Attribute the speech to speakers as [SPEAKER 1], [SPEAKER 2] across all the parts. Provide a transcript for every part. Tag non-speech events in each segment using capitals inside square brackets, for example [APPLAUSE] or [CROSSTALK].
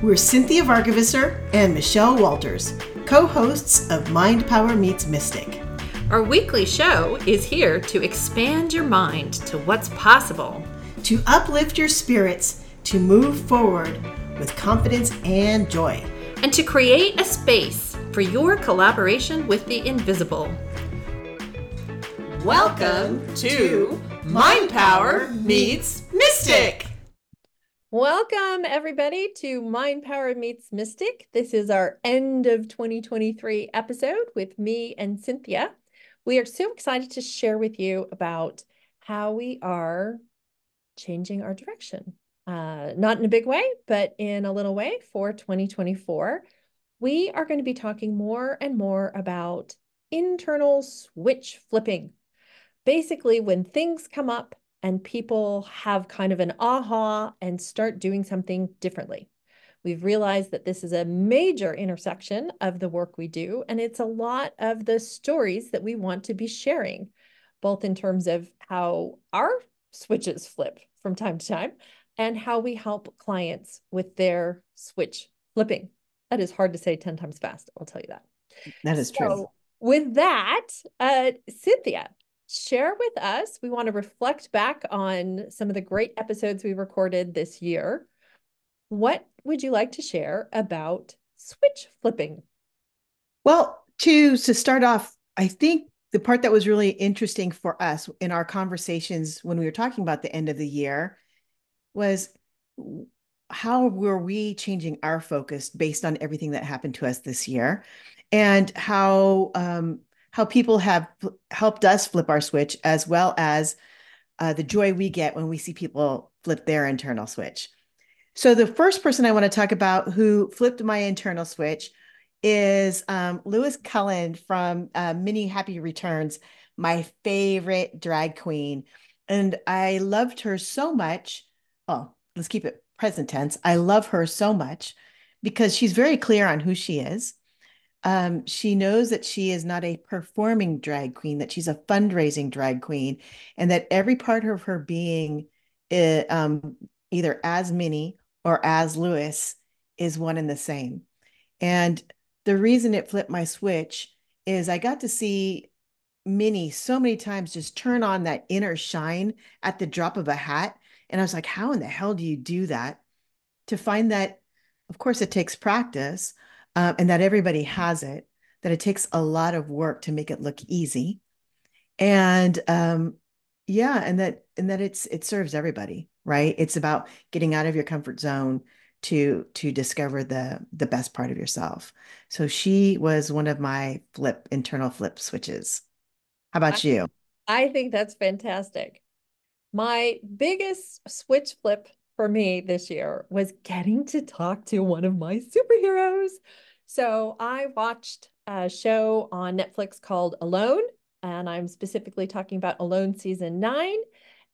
[SPEAKER 1] We're Cinthia Varkevisser and Michelle Walters, co hosts of Mind Power Meets Mystic.
[SPEAKER 2] Our weekly show is here to expand your mind to what's possible,
[SPEAKER 1] to uplift your spirits, to move forward with confidence and joy,
[SPEAKER 2] and to create a space for your collaboration with the invisible.
[SPEAKER 1] Welcome to Mind Power Meets Mystic.
[SPEAKER 2] Welcome, everybody, to Mind Power Meets Mystic. This is our end of 2023 episode with me and Cinthia. We are so excited to share with you about how we are changing our direction. Uh, not in a big way, but in a little way for 2024. We are going to be talking more and more about internal switch flipping. Basically, when things come up and people have kind of an aha and start doing something differently. We've realized that this is a major intersection of the work we do, and it's a lot of the stories that we want to be sharing, both in terms of how our switches flip from time to time and how we help clients with their switch flipping. That is hard to say 10 times fast, I'll tell you that.
[SPEAKER 1] That is so, true.
[SPEAKER 2] With that, uh, Cinthia, share with us. We want to reflect back on some of the great episodes we recorded this year. What would you like to share about switch flipping?
[SPEAKER 1] Well, to to start off, I think the part that was really interesting for us in our conversations when we were talking about the end of the year was how were we changing our focus based on everything that happened to us this year and how um, how people have helped us flip our switch, as well as uh, the joy we get when we see people flip their internal switch. So, the first person I want to talk about who flipped my internal switch is um, Lewis Cullen from uh, Minnie Happy Returns, my favorite drag queen. And I loved her so much. Well, let's keep it present tense. I love her so much because she's very clear on who she is um, she knows that she is not a performing drag queen, that she's a fundraising drag queen, and that every part of her being, uh, um, either as Minnie or as Lewis, is one and the same. And the reason it flipped my switch is I got to see Minnie so many times just turn on that inner shine at the drop of a hat. And I was like, how in the hell do you do that? To find that, of course, it takes practice, um, and that everybody has it, that it takes a lot of work to make it look easy. And um, yeah, and that and that it's it serves everybody, right? It's about getting out of your comfort zone to to discover the the best part of yourself. So she was one of my flip internal flip switches. How about
[SPEAKER 2] I,
[SPEAKER 1] you?
[SPEAKER 2] I think that's fantastic. My biggest switch flip for me this year was getting to talk to one of my superheroes. So I watched a show on Netflix called Alone, and I'm specifically talking about Alone season nine.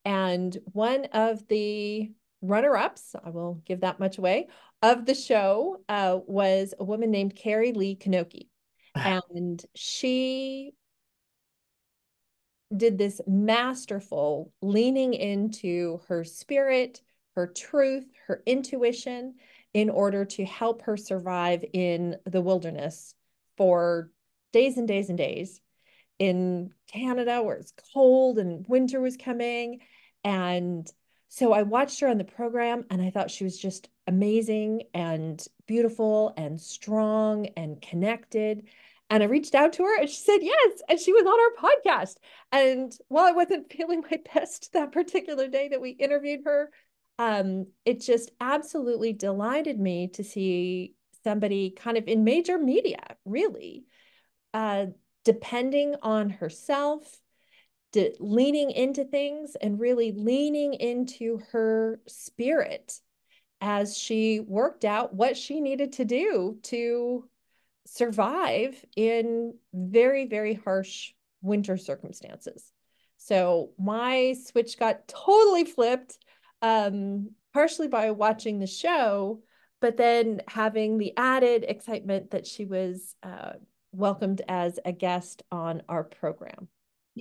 [SPEAKER 2] And one of the runner ups, I will give that much away, of the show uh, was a woman named Karie Lee Knoke. [LAUGHS] and she did this masterful leaning into her spirit, her truth, her intuition, in order to help her survive in the wilderness for days and days and days in Canada where it's cold and winter was coming. And so I watched her on the program and I thought she was just amazing and beautiful and strong and connected. And I reached out to her and she said yes. And she was on our podcast. And while I wasn't [LAUGHS] feeling my best that particular day that we interviewed her, um, it just absolutely delighted me to see somebody kind of in major media, really, uh, depending on herself, de- leaning into things, and really leaning into her spirit as she worked out what she needed to do to survive in very, very harsh winter circumstances. So my switch got totally flipped um, partially by watching the show, but then having the added excitement that she was uh, welcomed as a guest on our program.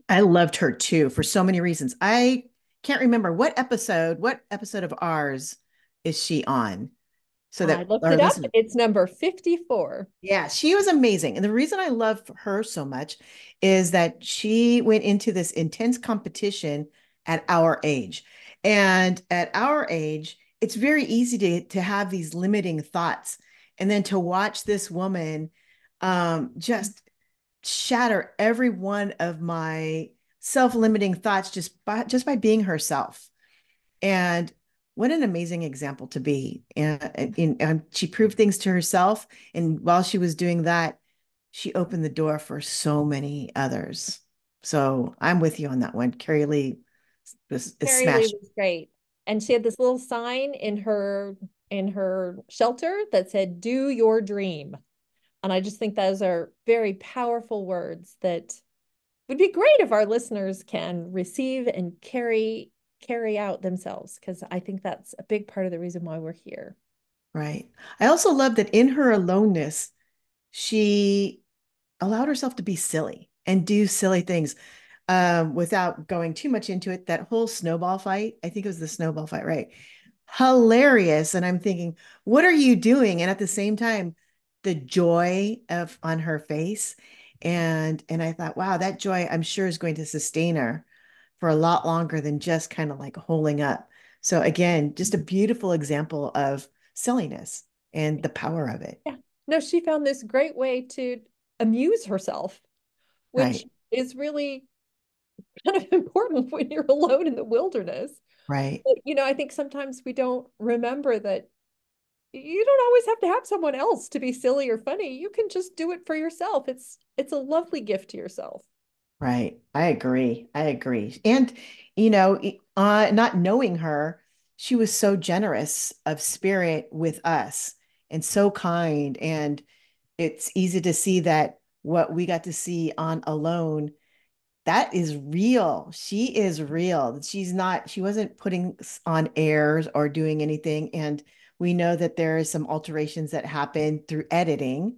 [SPEAKER 1] I loved her too for so many reasons. I can't remember what episode, what episode of ours is she on? so that
[SPEAKER 2] I looked it up. It's number 54.
[SPEAKER 1] Yeah, she was amazing. And the reason I love her so much is that she went into this intense competition at our age. And at our age, it's very easy to, to have these limiting thoughts. And then to watch this woman um, just shatter every one of my self-limiting thoughts just by just by being herself. And what an amazing example to be. And, and, and, she proved things to herself. And while she was doing that, she opened the door for so many others. So I'm with you on that one. Karie Lee
[SPEAKER 2] Lee was great. And she had this little sign in her in her shelter that said, do your dream. And I just think those are very powerful words that would be great if our listeners can receive and carry carry out themselves because I think that's a big part of the reason why we're here.
[SPEAKER 1] Right. I also love that in her aloneness, she allowed herself to be silly and do silly things um, without going too much into it. That whole snowball fight, I think it was the snowball fight, right? Hilarious. And I'm thinking, what are you doing? And at the same time, the joy of on her face. And and I thought, wow, that joy I'm sure is going to sustain her for a lot longer than just kind of like holding up. So again, just a beautiful example of silliness and the power of it.
[SPEAKER 2] Yeah. No, she found this great way to amuse herself, which right. is really kind of [LAUGHS] important when you're alone in the wilderness.
[SPEAKER 1] Right.
[SPEAKER 2] But, you know, I think sometimes we don't remember that you don't always have to have someone else to be silly or funny. You can just do it for yourself. It's it's a lovely gift to yourself.
[SPEAKER 1] Right. I agree. I agree. And, you know, uh, not knowing her, she was so generous of spirit with us and so kind. And it's easy to see that what we got to see on Alone, that is real. She is real. She's not, she wasn't putting on airs or doing anything. And we know that there is some alterations that happen through editing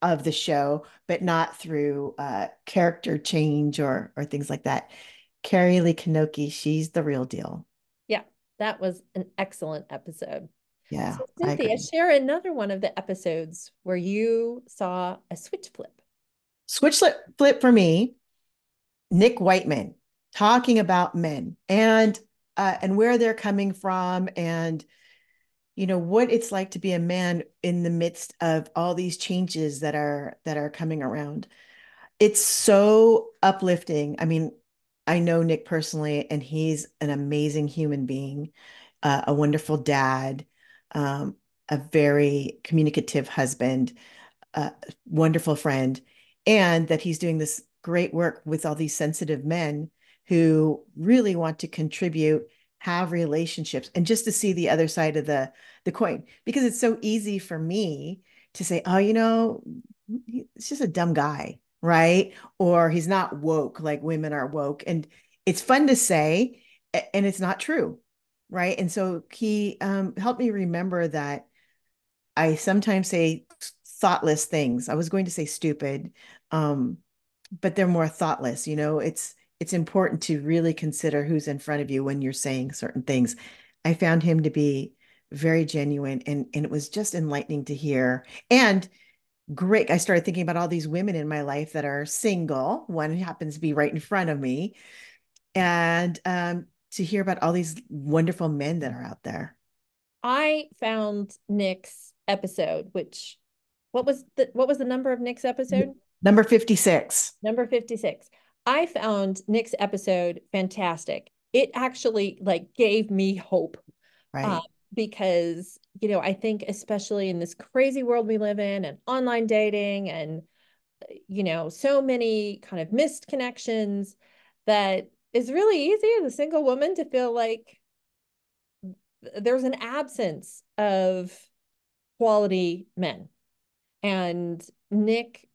[SPEAKER 1] of the show, but not through uh, character change or or things like that. Karie Lee Knoke, she's the real deal.
[SPEAKER 2] Yeah, that was an excellent episode.
[SPEAKER 1] Yeah.
[SPEAKER 2] So Cinthia, share another one of the episodes where you saw a switch flip.
[SPEAKER 1] Switch flip for me, Nick Whiteman talking about men and uh, and where they're coming from and you know what it's like to be a man in the midst of all these changes that are that are coming around. It's so uplifting. I mean i know nick personally and he's an amazing human being uh, a wonderful dad um, a very communicative husband a wonderful friend and that he's doing this great work with all these sensitive men who really want to contribute have relationships and just to see the other side of the the coin. Because it's so easy for me to say oh you know it's just a dumb guy right? Or he's not woke like women are woke. And it's fun to say and it's not true right? And so he um, helped me remember that i sometimes say thoughtless things. I was going to say stupid um, but they're more thoughtless you know it's it's important to really consider who's in front of you when you're saying certain things. I found him to be very genuine and and it was just enlightening to hear. And great. I started thinking about all these women in my life that are single. One happens to be right in front of me. And um, to hear about all these wonderful men that are out there.
[SPEAKER 2] I found Nick's episode, which what was the what was the number of Nick's episode?
[SPEAKER 1] Number 56.
[SPEAKER 2] Number 56. I found Nick's episode fantastic. It actually like gave me hope.
[SPEAKER 1] Right. Um,
[SPEAKER 2] because, you know, I think especially in this crazy world we live in and online dating and you know, so many kind of missed connections that it's really easy as a single woman to feel like there's an absence of quality men. And Nick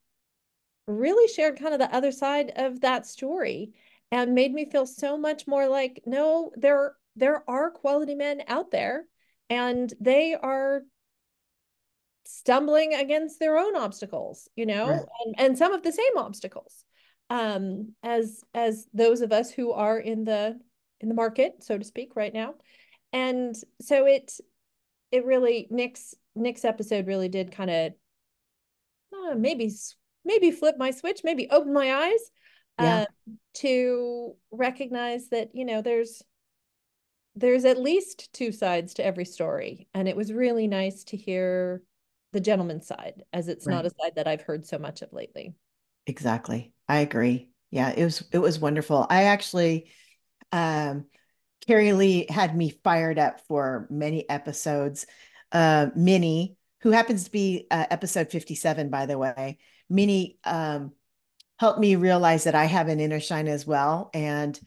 [SPEAKER 2] really shared kind of the other side of that story and made me feel so much more like no there there are quality men out there and they are stumbling against their own obstacles you know right. and, and some of the same obstacles um as as those of us who are in the in the market so to speak right now and so it it really nick's Nick's episode really did kind of uh, maybe maybe flip my switch, maybe open my eyes yeah. uh, to recognize that you know there's there's at least two sides to every story, and it was really nice to hear the gentleman's side, as it's right. not a side that I've heard so much of lately.
[SPEAKER 1] Exactly, I agree. Yeah, it was it was wonderful. I actually, um, Karie Lee had me fired up for many episodes. Uh, Minnie, who happens to be uh, episode 57, by the way, Minnie um, helped me realize that I have an inner shine as well, and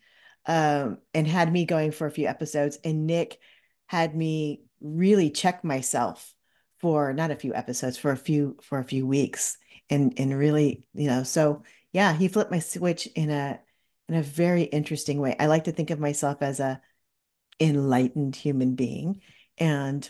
[SPEAKER 1] um, and had me going for a few episodes. And Nick had me really check myself for not a few episodes, for a few for a few weeks, and and really, you know, so yeah, he flipped my switch in a in a very interesting way. I like to think of myself as a enlightened human being, and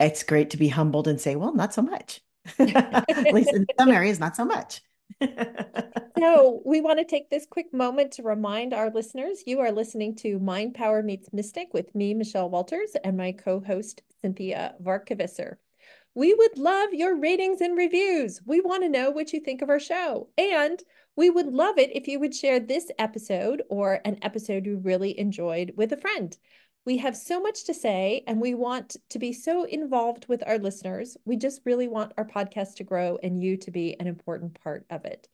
[SPEAKER 1] it's great to be humbled and say, well, not so much. [LAUGHS] At least in some areas, not so much. [LAUGHS]
[SPEAKER 2] so, we want to take this quick moment to remind our listeners you are listening to Mind Power Meets Mystic with me, Michelle Walters, and my co host, Cinthia Varkevisser. We would love your ratings and reviews. We want to know what you think of our show. And we would love it if you would share this episode or an episode you really enjoyed with a friend. We have so much to say and we want to be so involved with our listeners. We just really want our podcast to grow and you to be an important part of it.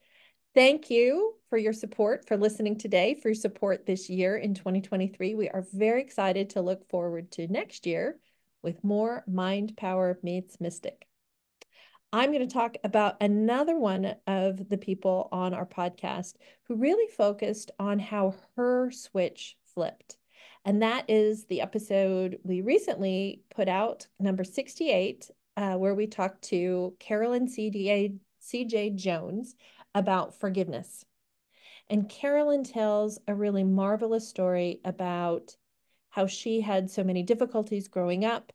[SPEAKER 2] Thank you for your support, for listening today, for your support this year in 2023. We are very excited to look forward to next year with more Mind Power Meets Mystic. I'm going to talk about another one of the people on our podcast who really focused on how her switch flipped. And that is the episode we recently put out, number 68, uh, where we talked to Carolyn CJ Jones about forgiveness. And Carolyn tells a really marvelous story about how she had so many difficulties growing up.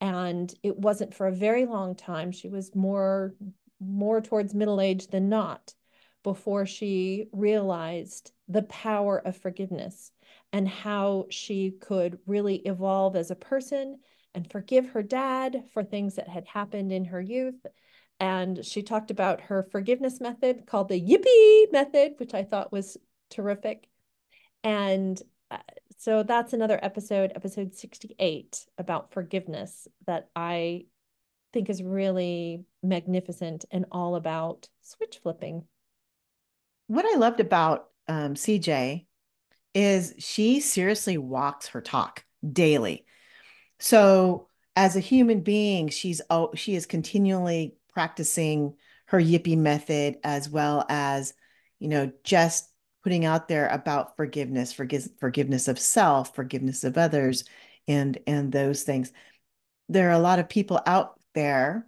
[SPEAKER 2] And it wasn't for a very long time. She was more more towards middle age than not before she realized the power of forgiveness and how she could really evolve as a person and forgive her dad for things that had happened in her youth. And she talked about her forgiveness method called the Yippee method, which I thought was terrific. And uh, so that's another episode, episode 68, about forgiveness that I think is really magnificent and all about switch flipping.
[SPEAKER 1] What I loved about um, CJ is she seriously walks her talk daily. So as a human being, she's oh, she is continually practicing her yippee method as well as, you know, just putting out there about forgiveness, forgive, forgiveness of self, forgiveness of others, and and those things. There are a lot of people out there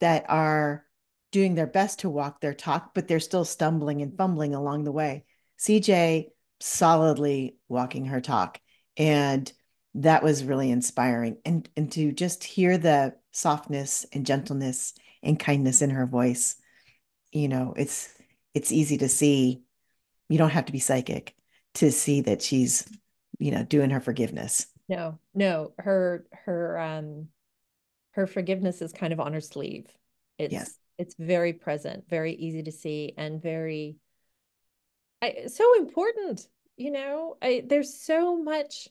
[SPEAKER 1] that are doing their best to walk their talk, but they're still stumbling and fumbling along the way. CJ solidly walking her talk. And that was really inspiring. And, and to just hear the softness and gentleness and kindness in her voice, you know, it's it's easy to see. You don't have to be psychic to see that she's, you know, doing her forgiveness.
[SPEAKER 2] No, no, her her um her forgiveness is kind of on her sleeve. It's yes. It's very present, very easy to see, and very I, so important. You know, I, there's so much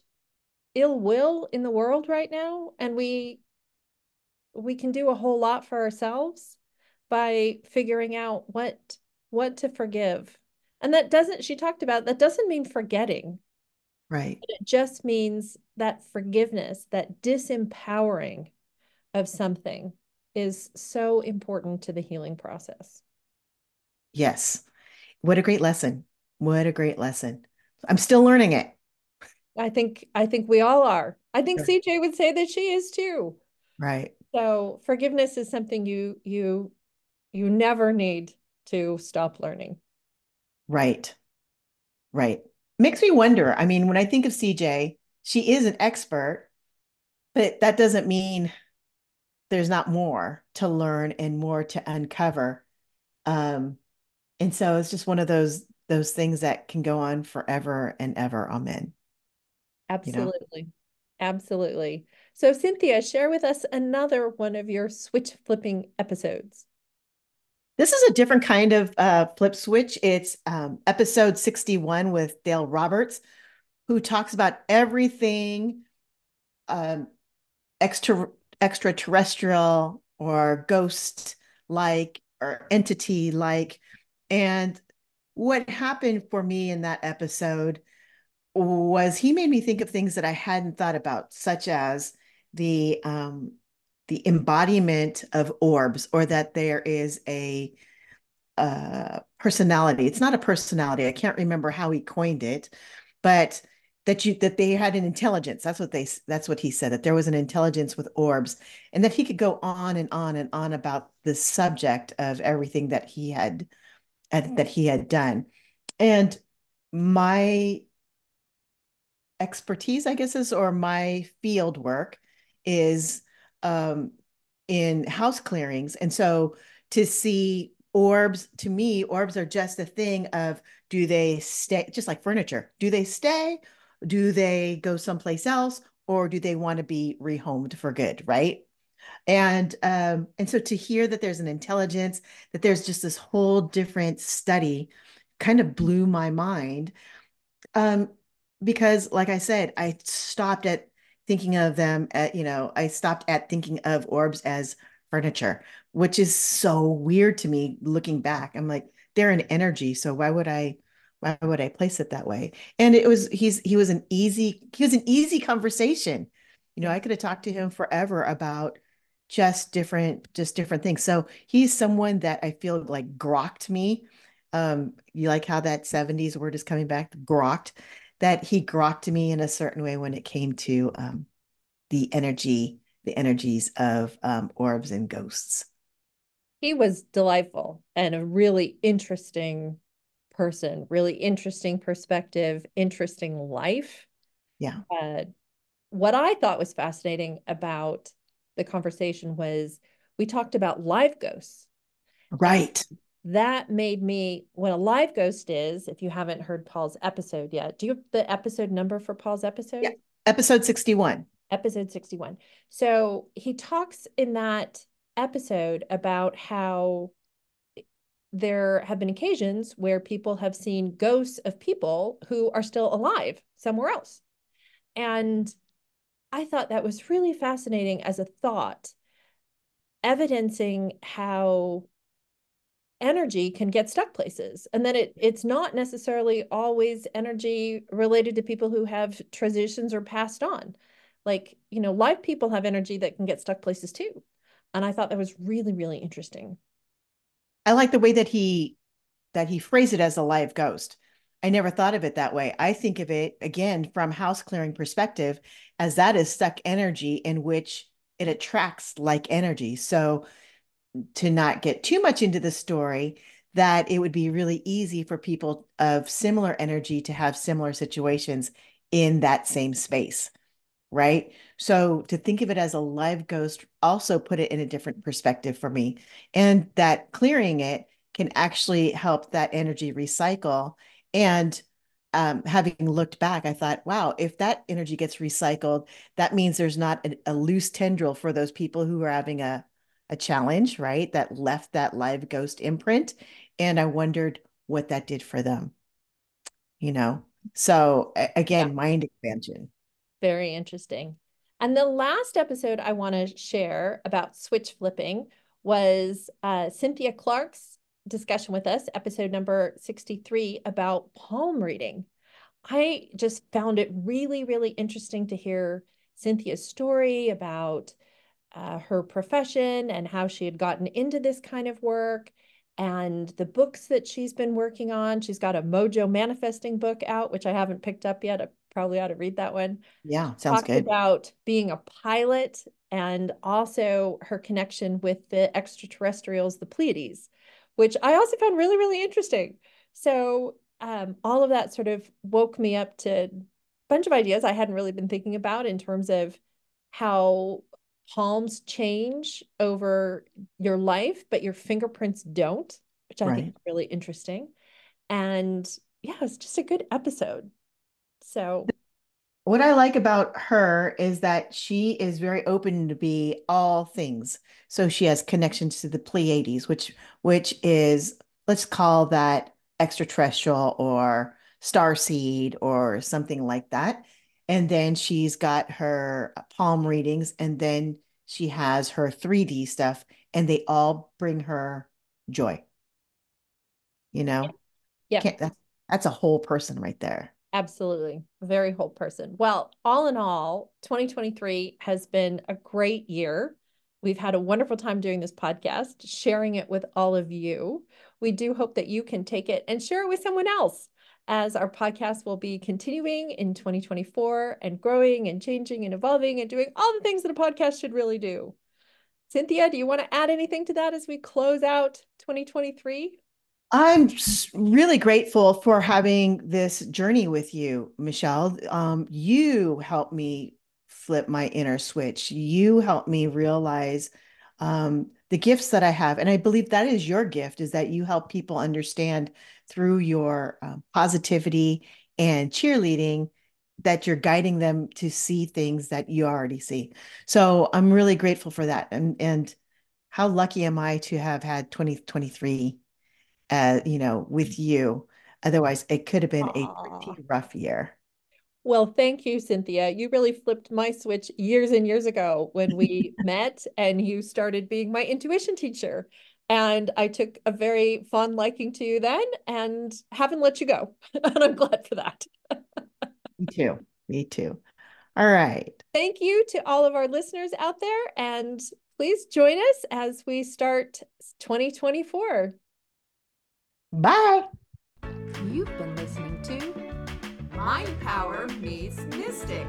[SPEAKER 2] ill will in the world right now, and we we can do a whole lot for ourselves by figuring out what what to forgive. And that doesn't she talked about that doesn't mean forgetting.
[SPEAKER 1] Right.
[SPEAKER 2] It just means that forgiveness, that disempowering of something is so important to the healing process.
[SPEAKER 1] Yes. What a great lesson. What a great lesson. I'm still learning it.
[SPEAKER 2] I think I think we all are. I think sure. CJ would say that she is too.
[SPEAKER 1] Right.
[SPEAKER 2] So forgiveness is something you you you never need to stop learning.
[SPEAKER 1] Right. Right. Makes me wonder. I mean, when I think of CJ, she is an expert, but that doesn't mean there's not more to learn and more to uncover. Um, and so it's just one of those those things that can go on forever and ever. Amen.
[SPEAKER 2] Absolutely. You know? Absolutely. So, Cinthia, share with us another one of your switch flipping episodes.
[SPEAKER 1] This is a different kind of uh, flip switch. It's um, episode 61 with Dale Roberts, who talks about everything um, extra extraterrestrial or ghost like or entity like. And what happened for me in that episode was he made me think of things that I hadn't thought about, such as the um, the embodiment of orbs, or that there is a uh, personality. It's not a personality. I can't remember how he coined it, but that you that they had an intelligence. That's what they that's what he said that there was an intelligence with orbs, and that he could go on and on and on about the subject of everything that he had that he had done, and my expertise, I guess, is or my field work is um, in house clearings, and so to see orbs to me orbs are just a thing of do they stay just like furniture do they stay do they go someplace else or do they want to be rehomed for good right? And um and so to hear that there's an intelligence that there's just this whole different study kind of blew my mind um because like i said i stopped at thinking of them at you know i stopped at thinking of orbs as furniture which is so weird to me looking back. I'm like they're an energy so why would i why would i place it that way? And it was he's he was an easy he was an easy conversation. You know i could have talked to him forever about just different just different things. So he's someone that i feel like grokked me. Um you like how that 70s word is coming back? Grokked. That he grokked me in a certain way when it came to um, the energy, the energies of um, orbs and ghosts.
[SPEAKER 2] He was delightful and a really interesting person, really interesting perspective, interesting life.
[SPEAKER 1] Yeah.
[SPEAKER 2] Uh, what I thought was fascinating about the conversation was we talked about live ghosts.
[SPEAKER 1] Right
[SPEAKER 2] that made me what a live ghost is if you haven't heard paul's episode yet do you have the episode number for paul's episode
[SPEAKER 1] yeah episode 61
[SPEAKER 2] episode 61 so he talks in that episode about how there have been occasions where people have seen ghosts of people who are still alive somewhere else. And i thought that was really fascinating as a thought evidencing how energy can get stuck places and then it it's not necessarily always energy related to people who have transitions or passed on. Like you know live people have energy that can get stuck places too. And i thought that was really really interesting
[SPEAKER 1] i like the way that he that he phrased it as a live ghost. I never thought of it that way. I think of it again from house clearing perspective as that is stuck energy in which it attracts like energy. So to not get too much into the story that it would be really easy for people of similar energy to have similar situations in that same space right so to think of it as a live ghost also put it in a different perspective for me and that clearing it can actually help that energy recycle and um, having looked back, I thought, wow, if that energy gets recycled, that means there's not a, a, loose tendril for those people who are having a a challenge, right? That left that live ghost imprint. And I wondered what that did for them, you know? So again, yeah. mind expansion.
[SPEAKER 2] Very interesting. And the last episode I want to share about switch flipping was uh, Cynthia Clark's discussion with us, episode number 63, about palm reading. I just found it really, really interesting to hear Cynthia's story about uh, her profession and how she had gotten into this kind of work and the books that she's been working on. She's got a Mojo manifesting book out, which I haven't picked up yet. I probably ought to read that one.
[SPEAKER 1] Yeah, sounds
[SPEAKER 2] Talked
[SPEAKER 1] good.
[SPEAKER 2] About being a pilot and also her connection with the extraterrestrials, the Pleiades, which I also found really, really interesting. So um, all of that sort of woke me up to a bunch of ideas I hadn't really been thinking about in terms of how palms change over your life, but your fingerprints don't, which I right. think is really interesting. And yeah, it's just a good episode. So
[SPEAKER 1] what I like about her is that she is very open to be all things. So she has connections to the Pleiades, which which is let's call that extraterrestrial or star seed or something like that. And then she's got her palm readings, and then she has her 3D stuff, and they all bring her joy. You know,
[SPEAKER 2] yeah,
[SPEAKER 1] that's, that's a whole person right there.
[SPEAKER 2] Absolutely. Very whole person. Well, all in all, 2023 has been a great year. We've had a wonderful time doing this podcast, sharing it with all of you. We do hope that you can take it and share it with someone else as our podcast will be continuing in 2024 and growing and changing and evolving and doing all the things that a podcast should really do. Cinthia, do you want to add anything to that as we close out 2023?
[SPEAKER 1] I'm really grateful for having this journey with you, Michelle. Um, you helped me flip my inner switch. You helped me realize um, the gifts that I have. And I believe that is your gift, is that you help people understand through your um, positivity and cheerleading that you're guiding them to see things that you already see. So I'm really grateful for that. And, and how lucky am I to have had 2023 uh, you know, with you. Otherwise, it could have been Aww. a pretty rough year.
[SPEAKER 2] Well, thank you, Cinthia. You really flipped my switch years and years ago when we [LAUGHS] met and you started being my intuition teacher. And I took a very fond liking to you then and haven't let you go. [LAUGHS] and I'm glad for that.
[SPEAKER 1] Me too. Me too. All right.
[SPEAKER 2] Thank you to all of our listeners out there. And please join us as we start 2024.
[SPEAKER 1] Bye.
[SPEAKER 3] You've been listening to Mind Power Meets Mystic.